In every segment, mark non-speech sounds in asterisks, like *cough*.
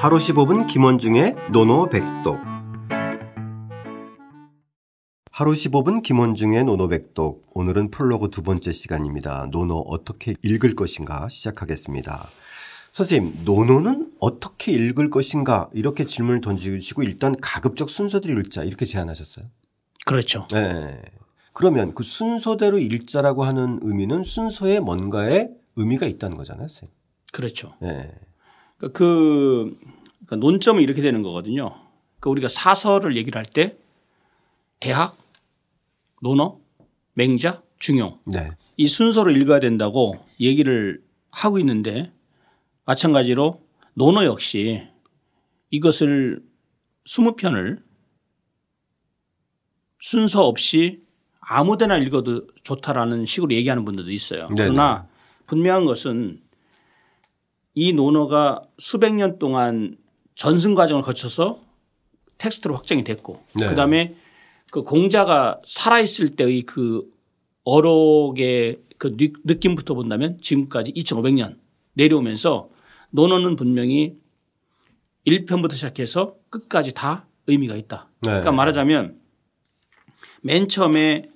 하루 15분 김원중의 논어백독 하루 15분 김원중의 논어백독 오늘은 프롤로그 두 번째 시간입니다. 논어 어떻게 읽을 것인가 시작하겠습니다. 선생님 논어는 어떻게 읽을 것인가 이렇게 질문을 던지시고 일단 가급적 순서대로 읽자 이렇게 제안하셨어요. 그렇죠. 네. 그러면 그 순서대로 읽자라고 하는 의미는 순서에 뭔가의 의미가 있다는 거잖아요. 선생님. 그렇죠. 네. 그, 그 그러니까 논점은 이렇게 되는 거거든요. 그 우리가 사설을 얘기를 할 때 대학, 논어, 맹자, 중용 네. 이 순서로 읽어야 된다고 얘기를 하고 있는데 마찬가지로 논어 역시 이것을 20편을 순서 없이 아무데나 읽어도 좋다라는 식으로 얘기하는 분들도 있어요. 네네. 그러나 분명한 것은 이 논어가 수백 년 동안 전승 과정을 거쳐서 텍스트로 확정이 됐고 네. 그다음에 그 공자가 살아있을 때의 그 어록의 그 느- 느낌부터 본다면 지금까지 2500년 내려오면서 논어는 분명히 1편부터 시작해서 끝까지 다 의미가 있다. 네. 그러니까 말하자면 맨 처음에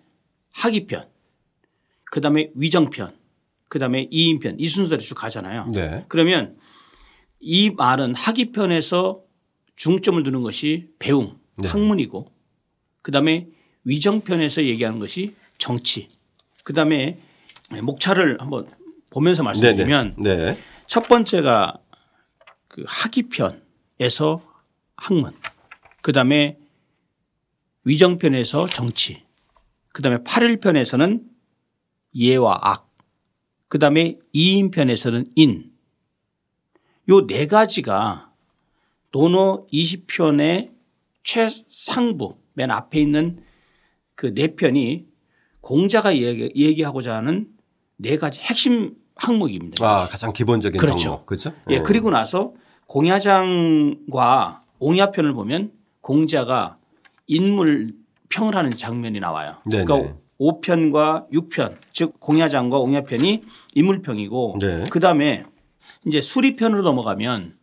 학이편 그다음에 위정편 그다음에 이인편 이 순서대로 쭉 가잖아요. 네. 그러면 이 말은 학이편에서 중점을 두는 것이 배움, 네. 학문이고 그다음에 위정편에서 얘기하는 것이 정치. 그다음에 목차를 한번 보면서 말씀드리면 네. 네. 첫 번째가 그 학이편에서 학문. 그다음에 위정편에서 정치. 그다음에 팔일편에서는 예와 악. 그 다음에 이인편에서는 인. 요 네 가지가 논어 20편의 최상부 맨 앞에 있는 그 네 편이 공자가 얘기, 얘기 하고자 하는 네 가지 핵심 항목입니다. 아, 가장 기본적인 그렇죠. 덕목. 그렇죠? 예, 그리고 나서 공야장과 옹야편을 보면 공자가 인물 평을 하는 장면이 나와요. 네네. 그러니까 5편과 6편 즉 공야장과 옹야편이 인물평이고 네. 그다음에 이제 수리편으로 넘어가면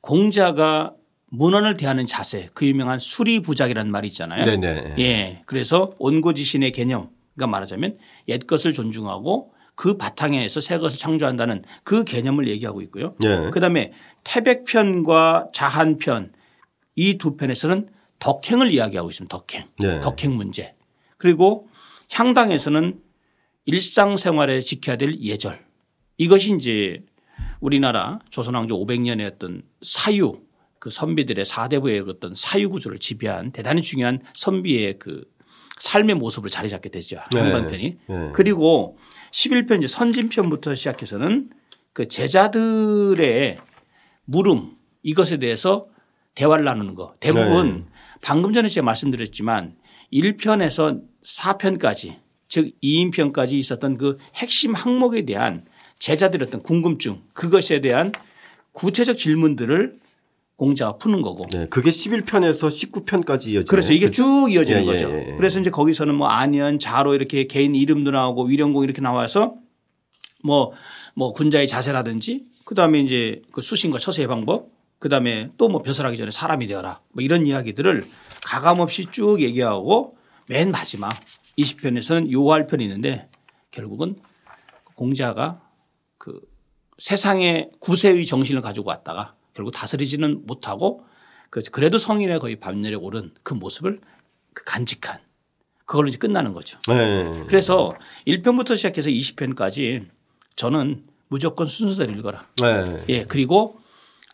공자가 문헌을 대하는 자세 그 유명한 수리부작이라는 말이 있잖아요. 네네. 예. 그래서 온고지신의 개념 그러니까 말하자면 옛 것을 존중하고 그 바탕에서 새 것을 창조한다는 그 개념을 얘기하고 있고요. 네. 그다음에 태백편과 자한편 이 두 편에서는 덕행을 이야기하고 있습니다. 덕행. 네. 덕행 문제. 그리고 향당에서는 일상생활에 지켜야 될 예절. 이것이 이제 우리나라 조선왕조 500년의 어떤 사유 그 선비들의 사대부의 어떤 사유 구조를 지배한 대단히 중요한 선비의 그 삶의 모습으로 자리 잡게 되죠. 네. 한반편이. 네. 그리고 11편 이제 선진편부터 시작해서는 그 제자들의 물음 이것에 대해서 대화를 나누는 거. 대부분 네. 방금 전에 제가 말씀드렸지만 1편에서 4편까지 즉 2인편까지 있었던 그 핵심 항목에 대한 제자들의 어떤 궁금증 그것에 대한 구체적 질문들을 공자가 푸는 거고 네. 그게 11편에서 19편까지 이어지네요. 그렇죠. 이게 쭉 이어지는 예, 예, 거죠. 예, 예. 그래서 이제 거기서는 뭐 안연, 자로 이렇게 개인 이름도 나오고 위령공 이렇게 나와서 뭐, 뭐 군자의 자세라든지 그 다음에 이제 그 수신과 처세의 방법 그 다음에 또 뭐 벼슬하기 전에 사람이 되어라 뭐 이런 이야기들을 가감없이 쭉 얘기하고 맨 마지막 20편에서는 요할 편이 있는데 결국은 공자가 그 세상의 구세의 정신을 가지고 왔다가 결국 다스리지는 못하고 그 그래도 성인의 거의 밤내려 오른 그 모습을 그 간직한 그걸로 이제 끝나는 거죠. 네. 그래서 1편부터 시작해서 20편까지 저는 무조건 순서대로 읽어라. 네. 예. 그리고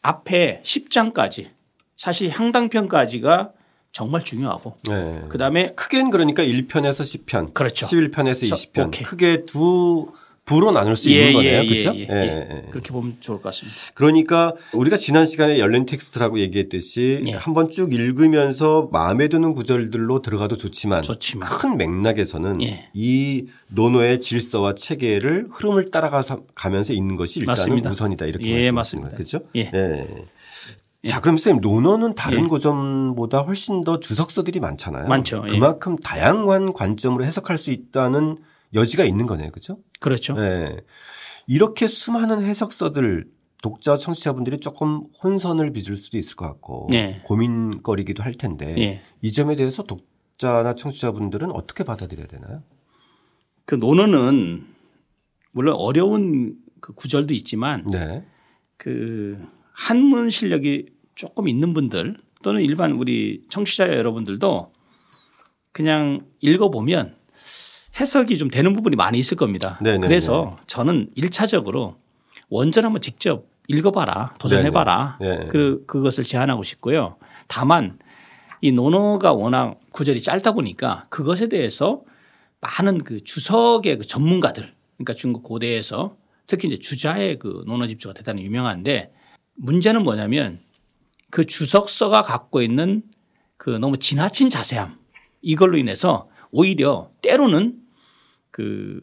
앞에 10장까지 사실 향당편까지가 정말 중요하고 네. 그 다음에 크게는 그러니까 1편에서 10편. 그렇죠. 11편에서 서- 20편. 오케이. 크게 두 부로 나눌 수 있는 거네요. 그렇죠? 예, 예. 그렇게 보면 좋을 것 같습니다. 그러니까 우리가 지난 시간에 열린 텍스트라고 얘기했듯이 예. 한번 쭉 읽으면서 마음에 드는 구절들로 들어가도 좋지만, 좋지만. 큰 맥락에서는 예. 이 논어의 질서와 체계를 흐름을 따라가서 가면서 읽는 것이 일단은 맞습니다. 우선이다 이렇게 예, 말씀하시는. 거죠. 예. 자, 그럼 선생님 논어는 다른 예. 고점보다 훨씬 더 주석서들이 많잖아요. 많죠. 예. 그만큼 다양한 관점으로 해석할 수 있다는 여지가 있는 거네요. 그렇죠? 그렇죠. 네. 이렇게 수많은 해석서들 독자 청취자분들이 조금 혼선을 빚을 수도 있을 것 같고 네. 고민거리기도 할 텐데 예. 이 점에 대해서 독자나 청취자분들은 어떻게 받아들여야 되나요? 그 논어는 물론 어려운 그 구절도 있지만 네. 그 한문 실력이 조금 있는 분들 또는 일반 우리 청취자 여러분들도 그냥 읽어보면 해석이 좀 되는 부분이 많이 있을 겁니다. 네네네. 그래서 저는 1차적으로 원전 한번 직접 읽어봐라, 도전해봐라. 네네. 네. 그, 그것을 제안하고 싶고요. 다만 이 논어가 워낙 구절이 짧다 보니까 그것에 대해서 많은 그 주석의 그 전문가들 그러니까 중국 고대에서 특히 이제 주자의 그 논어 집주가 대단히 유명한데 문제는 뭐냐면 그 주석서가 갖고 있는 그 너무 지나친 자세함 이걸로 인해서 오히려 때로는 그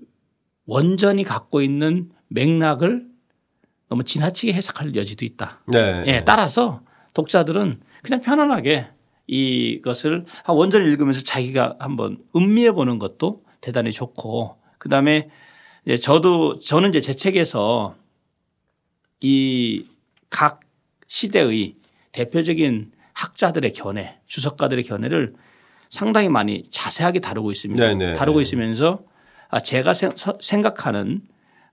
원전이 갖고 있는 맥락을 너무 지나치게 해석할 여지도 있다. 네. 예, 따라서 독자들은 그냥 편안하게 이것을 한 원전을 읽으면서 자기가 한번 음미해 보는 것도 대단히 좋고 그 다음에 이제 저도 저는 이제 제 책에서 이 각 시대의 대표적인 학자들의 견해, 주석가들의 견해를 상당히 많이 자세하게 다루고 있습니다. 네네. 다루고 있으면서 아, 제가 생- 생각하는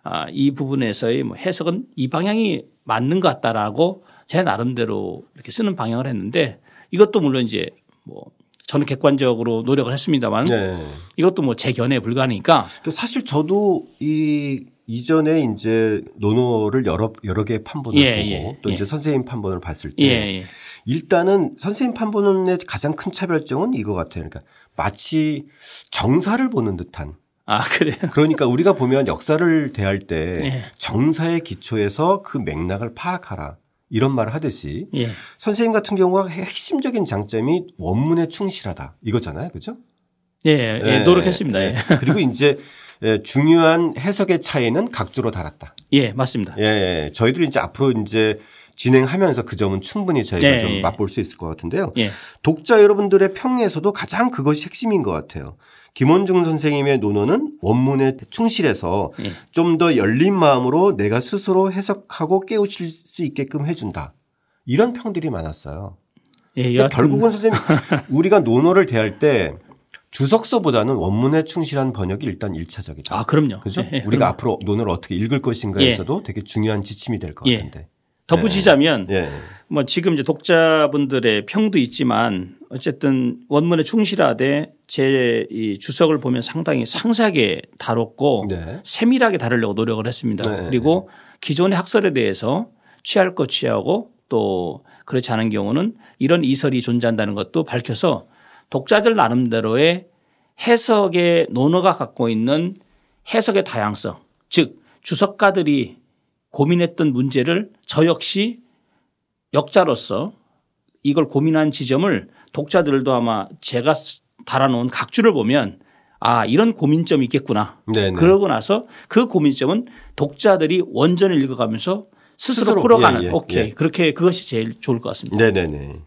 아, 이 부분에서의 뭐 해석은 이 방향이 맞는 것 같다라고 제 나름대로 이렇게 쓰는 방향을 했는데 이것도 물론 이제 뭐 저는 객관적으로 노력을 했습니다만 네. 이것도 뭐 제 견해에 불과하니까 그 사실 저도 이 이전에 이제 논어를 여러 여러 개의 판본을 예, 보고 예, 또 예. 이제 선생님 판본을 봤을 때 예, 예. 일단은 선생님 판본의 가장 큰 차별점은 이거 같아요. 그러니까 마치 정사를 보는 듯한 아, 그래요. *laughs* 그러니까 우리가 보면 역사를 대할 때 예. 정사의 기초에서 그 맥락을 파악하라 이런 말을 하듯이 예. 선생님 같은 경우가 핵심적인 장점이 원문에 충실하다 이거잖아요. 그죠? 예, 예, 예, 노력했습니다. 예. *laughs* 그리고 이제 예, 중요한 해석의 차이는 각주로 달았다. 예, 맞습니다. 예, 예. 저희들이 이제 앞으로 이제 진행하면서 그 점은 충분히 저희가 네, 좀 예. 맛볼 수 있을 것 같은데요. 예. 독자 여러분들의 평에서도 가장 그것이 핵심인 것 같아요. 김원중 선생님의 논어는 원문에 충실해서 예. 좀더 열린 마음으로 내가 스스로 해석하고 깨우칠 수 있게끔 해준다. 이런 평들이 많았어요. 예, 그러니까 결국은 선생님 *laughs* 우리가 논어를 대할 때 주석서보다는 원문에 충실한 번역이 일단 일차적이다 아, 그럼요. 그죠? 예, 예, 우리가 그럼요. 앞으로 논어를 어떻게 읽을 것인가에서도 되게 중요한 지침이 될것 예. 같은데. 덧붙이자면 예. 뭐 지금 이제 독자분들의 평도 있지만 어쨌든 원문에 충실하되 제 이 주석을 보면 상당히 상세하게 다뤘고 네. 세밀하게 다루려고 노력을 했습니다. 네. 그리고 기존의 학설에 대해서 취할 것 취하고 또 그렇지 않은 경우는 이런 이설이 존재한다는 것도 밝혀서 독자들 나름대로의 해석의 논어가 갖고 있는 해석의 다양성 즉 주석가들이 고민했던 문제를 저 역시 역자로서 이걸 고민한 지점을 독자들도 아마 제가 달아놓은 각주를 보면 아 이런 고민점이 있겠구나. 네네. 그러고 나서 그 고민점은 독자들이 원전을 읽어가면서 스스로, 스스로, 풀어가는 예, 예, 오케이 예. 그렇게 그것이 제일 좋을 것 같습니다. 네네네.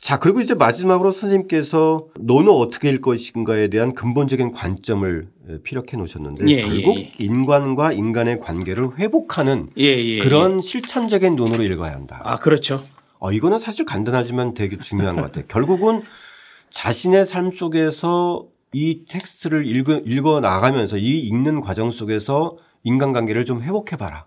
자, 그리고 이제 마지막으로 선생님께서 논어 어떻게 읽을 것인가에 대한 근본적인 관점을 피력해 놓으셨는데 예, 결국 예, 예. 인간과 인간의 관계를 회복하는 예, 예, 그런 실천적인 논어로 읽어야 한다. 아 그렇죠. 어, 이거는 사실 간단하지만 되게 중요한 것 같아요. 결국은 자신의 삶 속에서 이 텍스트를 읽어, 읽어 나가면서 이 읽는 과정 속에서 인간관계를 좀 회복해봐라.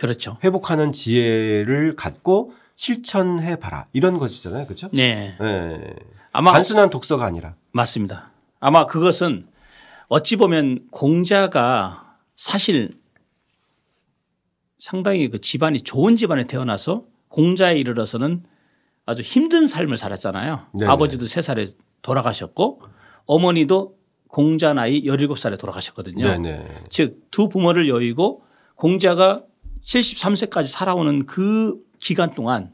그렇죠. 회복하는 지혜를 갖고 실천해 봐라. 이런 것이잖아요. 그렇죠? 네. 네. 아마 단순한 독서가 아니라. 맞습니다. 아마 그것은 어찌 보면 공자가 사실 상당히 그 집안이 좋은 집안에 태어나서 공자에 이르러서는 아주 힘든 삶을 살았잖아요. 네네. 아버지도 세살에 돌아가셨고 어머니도 공자 나이 17살에 돌아가셨거든요. 네네. 즉 두 부모를 여의고 공자가 73세까지 살아오는 그 기간 동안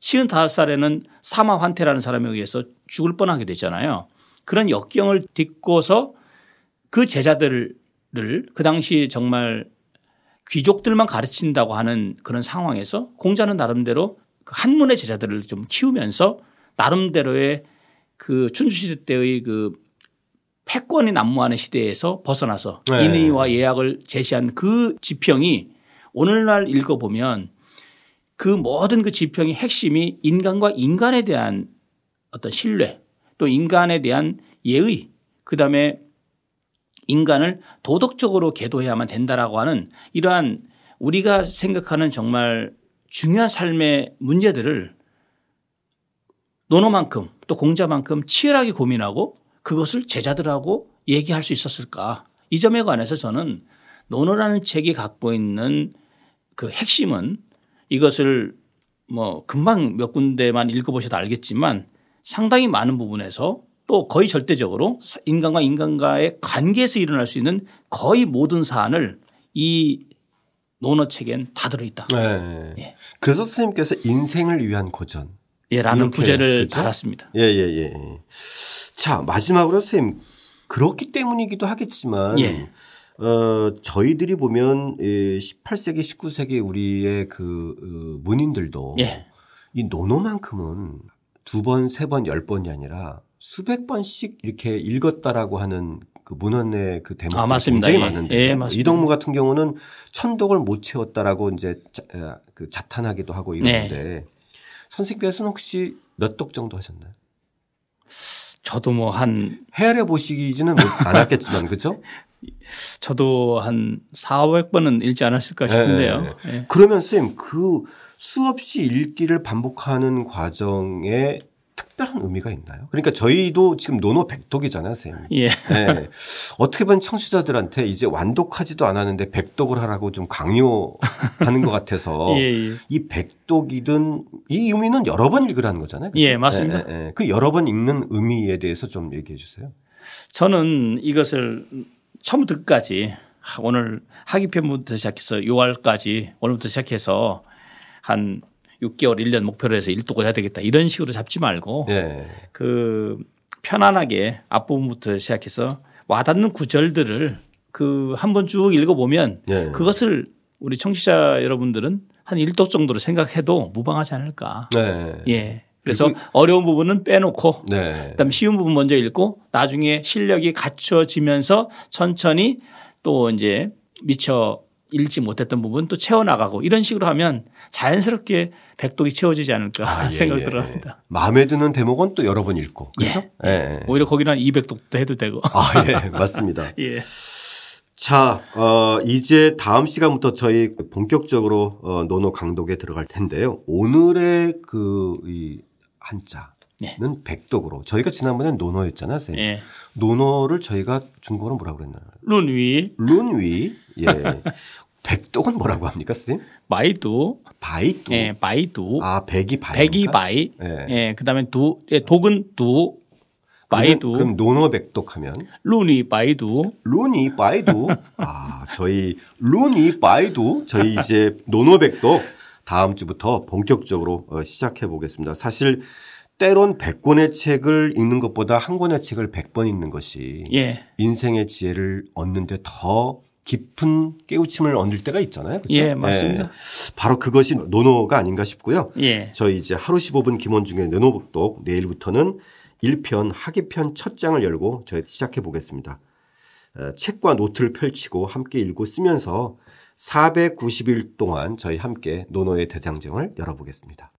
55살에는 사마 환태라는 사람에 의해서 죽을 뻔하게 되잖아요. 그런 역경을 딛고서 그 제자들을 그 당시 정말 귀족들만 가르친다고 하는 그런 상황에서 공자는 나름대로 그 한문의 제자들을 좀 키우면서 나름대로의 그 춘추시대 때의 그 패권이 난무하는 시대에서 벗어나서 네. 인의와 예약을 제시한 그 지평이 오늘날 읽어보면 그 모든 그 지평의 핵심이 인간과 인간에 대한 어떤 신뢰 또 인간에 대한 예의 그 다음에 인간을 도덕적으로 계도해야만 된다라고 하는 이러한 우리가 생각하는 정말 중요한 삶의 문제들을 논어만큼 또 공자만큼 치열하게 고민하고 그것을 제자들하고 얘기할 수 있었을까. 이 점에 관해서 저는 논어라는 책이 갖고 있는 그 핵심은 이것을 뭐 금방 몇 군데만 읽어보셔도 알겠지만 상당히 많은 부분에서 또 거의 절대적으로 인간과 인간과의 관계에서 일어날 수 있는 거의 모든 사안을 이 논어 책엔 다 들어있다. 네. 예. 그래서 선생님께서 인생을 위한 고전. 예, 라는 부제를 그렇죠? 달았습니다. 예, 예, 예. 자, 마지막으로 선생님. 그렇기 때문이기도 하겠지만. 예. 어, 저희들이 보면 예, 18세기, 19세기 우리의 그 어, 문인들도 예. 이 노노만큼은 두 번, 세 번, 열 번이 아니라 수백 번씩 이렇게 읽었다라고 하는 그 문헌의 그 대목이 아, 맞습니다. 굉장히 예. 많은데 예, 맞습니다. 이동무 같은 경우는 천독을 못 채웠다라고 이제 자, 어, 그 자탄하기도 하고 이러는데 네. 선생님께서는 혹시 몇 독 정도 하셨나요? 저도 뭐 한 헤아려 보시지는 못- 않았겠지만 *laughs* 그렇죠? 저도 한 4, 500번은 읽지 않았을까 싶은데요. 예, 예. 그러면 선생님 그 수없이 읽기를 반복하는 과정에 특별한 의미가 있나요? 그러니까 저희도 지금 노노 백독이잖아요, 선생님. 예. 네. 어떻게 보면 청취자들한테 이제 완독하지도 않았는데 백독을 하라고 좀 강요하는 것 같아서 *laughs* 예, 예. 이 백독이든 이 의미는 여러 번 읽으라는 거잖아요. 그죠? 예, 맞습니다. 예. 그 여러 번 읽는 의미에 대해서 좀 얘기해 주세요. 저는 이것을 처음부터 끝까지 오늘 하기편부터 시작해서 6월까지 오늘부터 시작해서 한 6개월, 1년 목표로 해서 일독을 해야 되겠다 이런 식으로 잡지 말고 예. 그 편안하게 앞부분부터 시작해서 와닿는 구절들을 그 한 번 쭉 읽어보면 예. 그것을 우리 청취자 여러분들은 한 일독 정도로 생각해도 무방하지 않을까. 네. 예. 그래서 어려운 부분은 빼놓고 네. 그다음 쉬운 부분 먼저 읽고 나중에 실력이 갖춰지면서 천천히 또 이제 미처 읽지 못했던 부분 또 채워나가고 이런 식으로 하면 자연스럽게 백독이 채워지지 않을까 아, 예, *laughs* 생각이 예, 들어갑니다. 마음에 드는 대목은 또 여러 번 읽고. 그렇죠? 예. 오히려 거기는 한 200독도 해도 되고. 아, 예. 맞습니다. *laughs* 예. 자, 어, 이제 다음 시간부터 저희 본격적으로 어, 논어 강독에 들어갈 텐데요. 오늘의 그, 이 한자는 네. 백독으로. 저희가 지난번에 논어였잖아요, 선생님. 예. 논어를 저희가 중국어로 뭐라고 그랬나요? 论语, 论语. 예. 백독은 뭐라고 합니까, 선생님? 百读, 百读. 예, 百读, 아, 백이 百. 백이 百, 예. 예, 그다음에 두, 예, 독은 두, 바이두, 그럼 노노 백독 하면 룬위, 바이두, 论语 百读. 아, 저희 루니 바이두. 저희 이제 논어백독 다음 주부터 본격적으로 어, 시작해 보겠습니다. 사실 때론 100권의 책을 읽는 것보다 한 권의 책을 100번 읽는 것이 예, 인생의 지혜를 얻는데 더 깊은 깨우침을 얻을 때가 있잖아요. 그렇죠? 예, 맞습니다. 예. 바로 그것이 논어가 아닌가 싶고요. 예, 저희 이제 하루 15분 김원중의 논어백독 내일부터는 1편 학이편 첫 장을 열고 저희 시작해 보겠습니다. 어, 책과 노트를 펼치고 함께 읽고 쓰면서 490일 동안 저희 함께 논어의 대장정을 열어보겠습니다.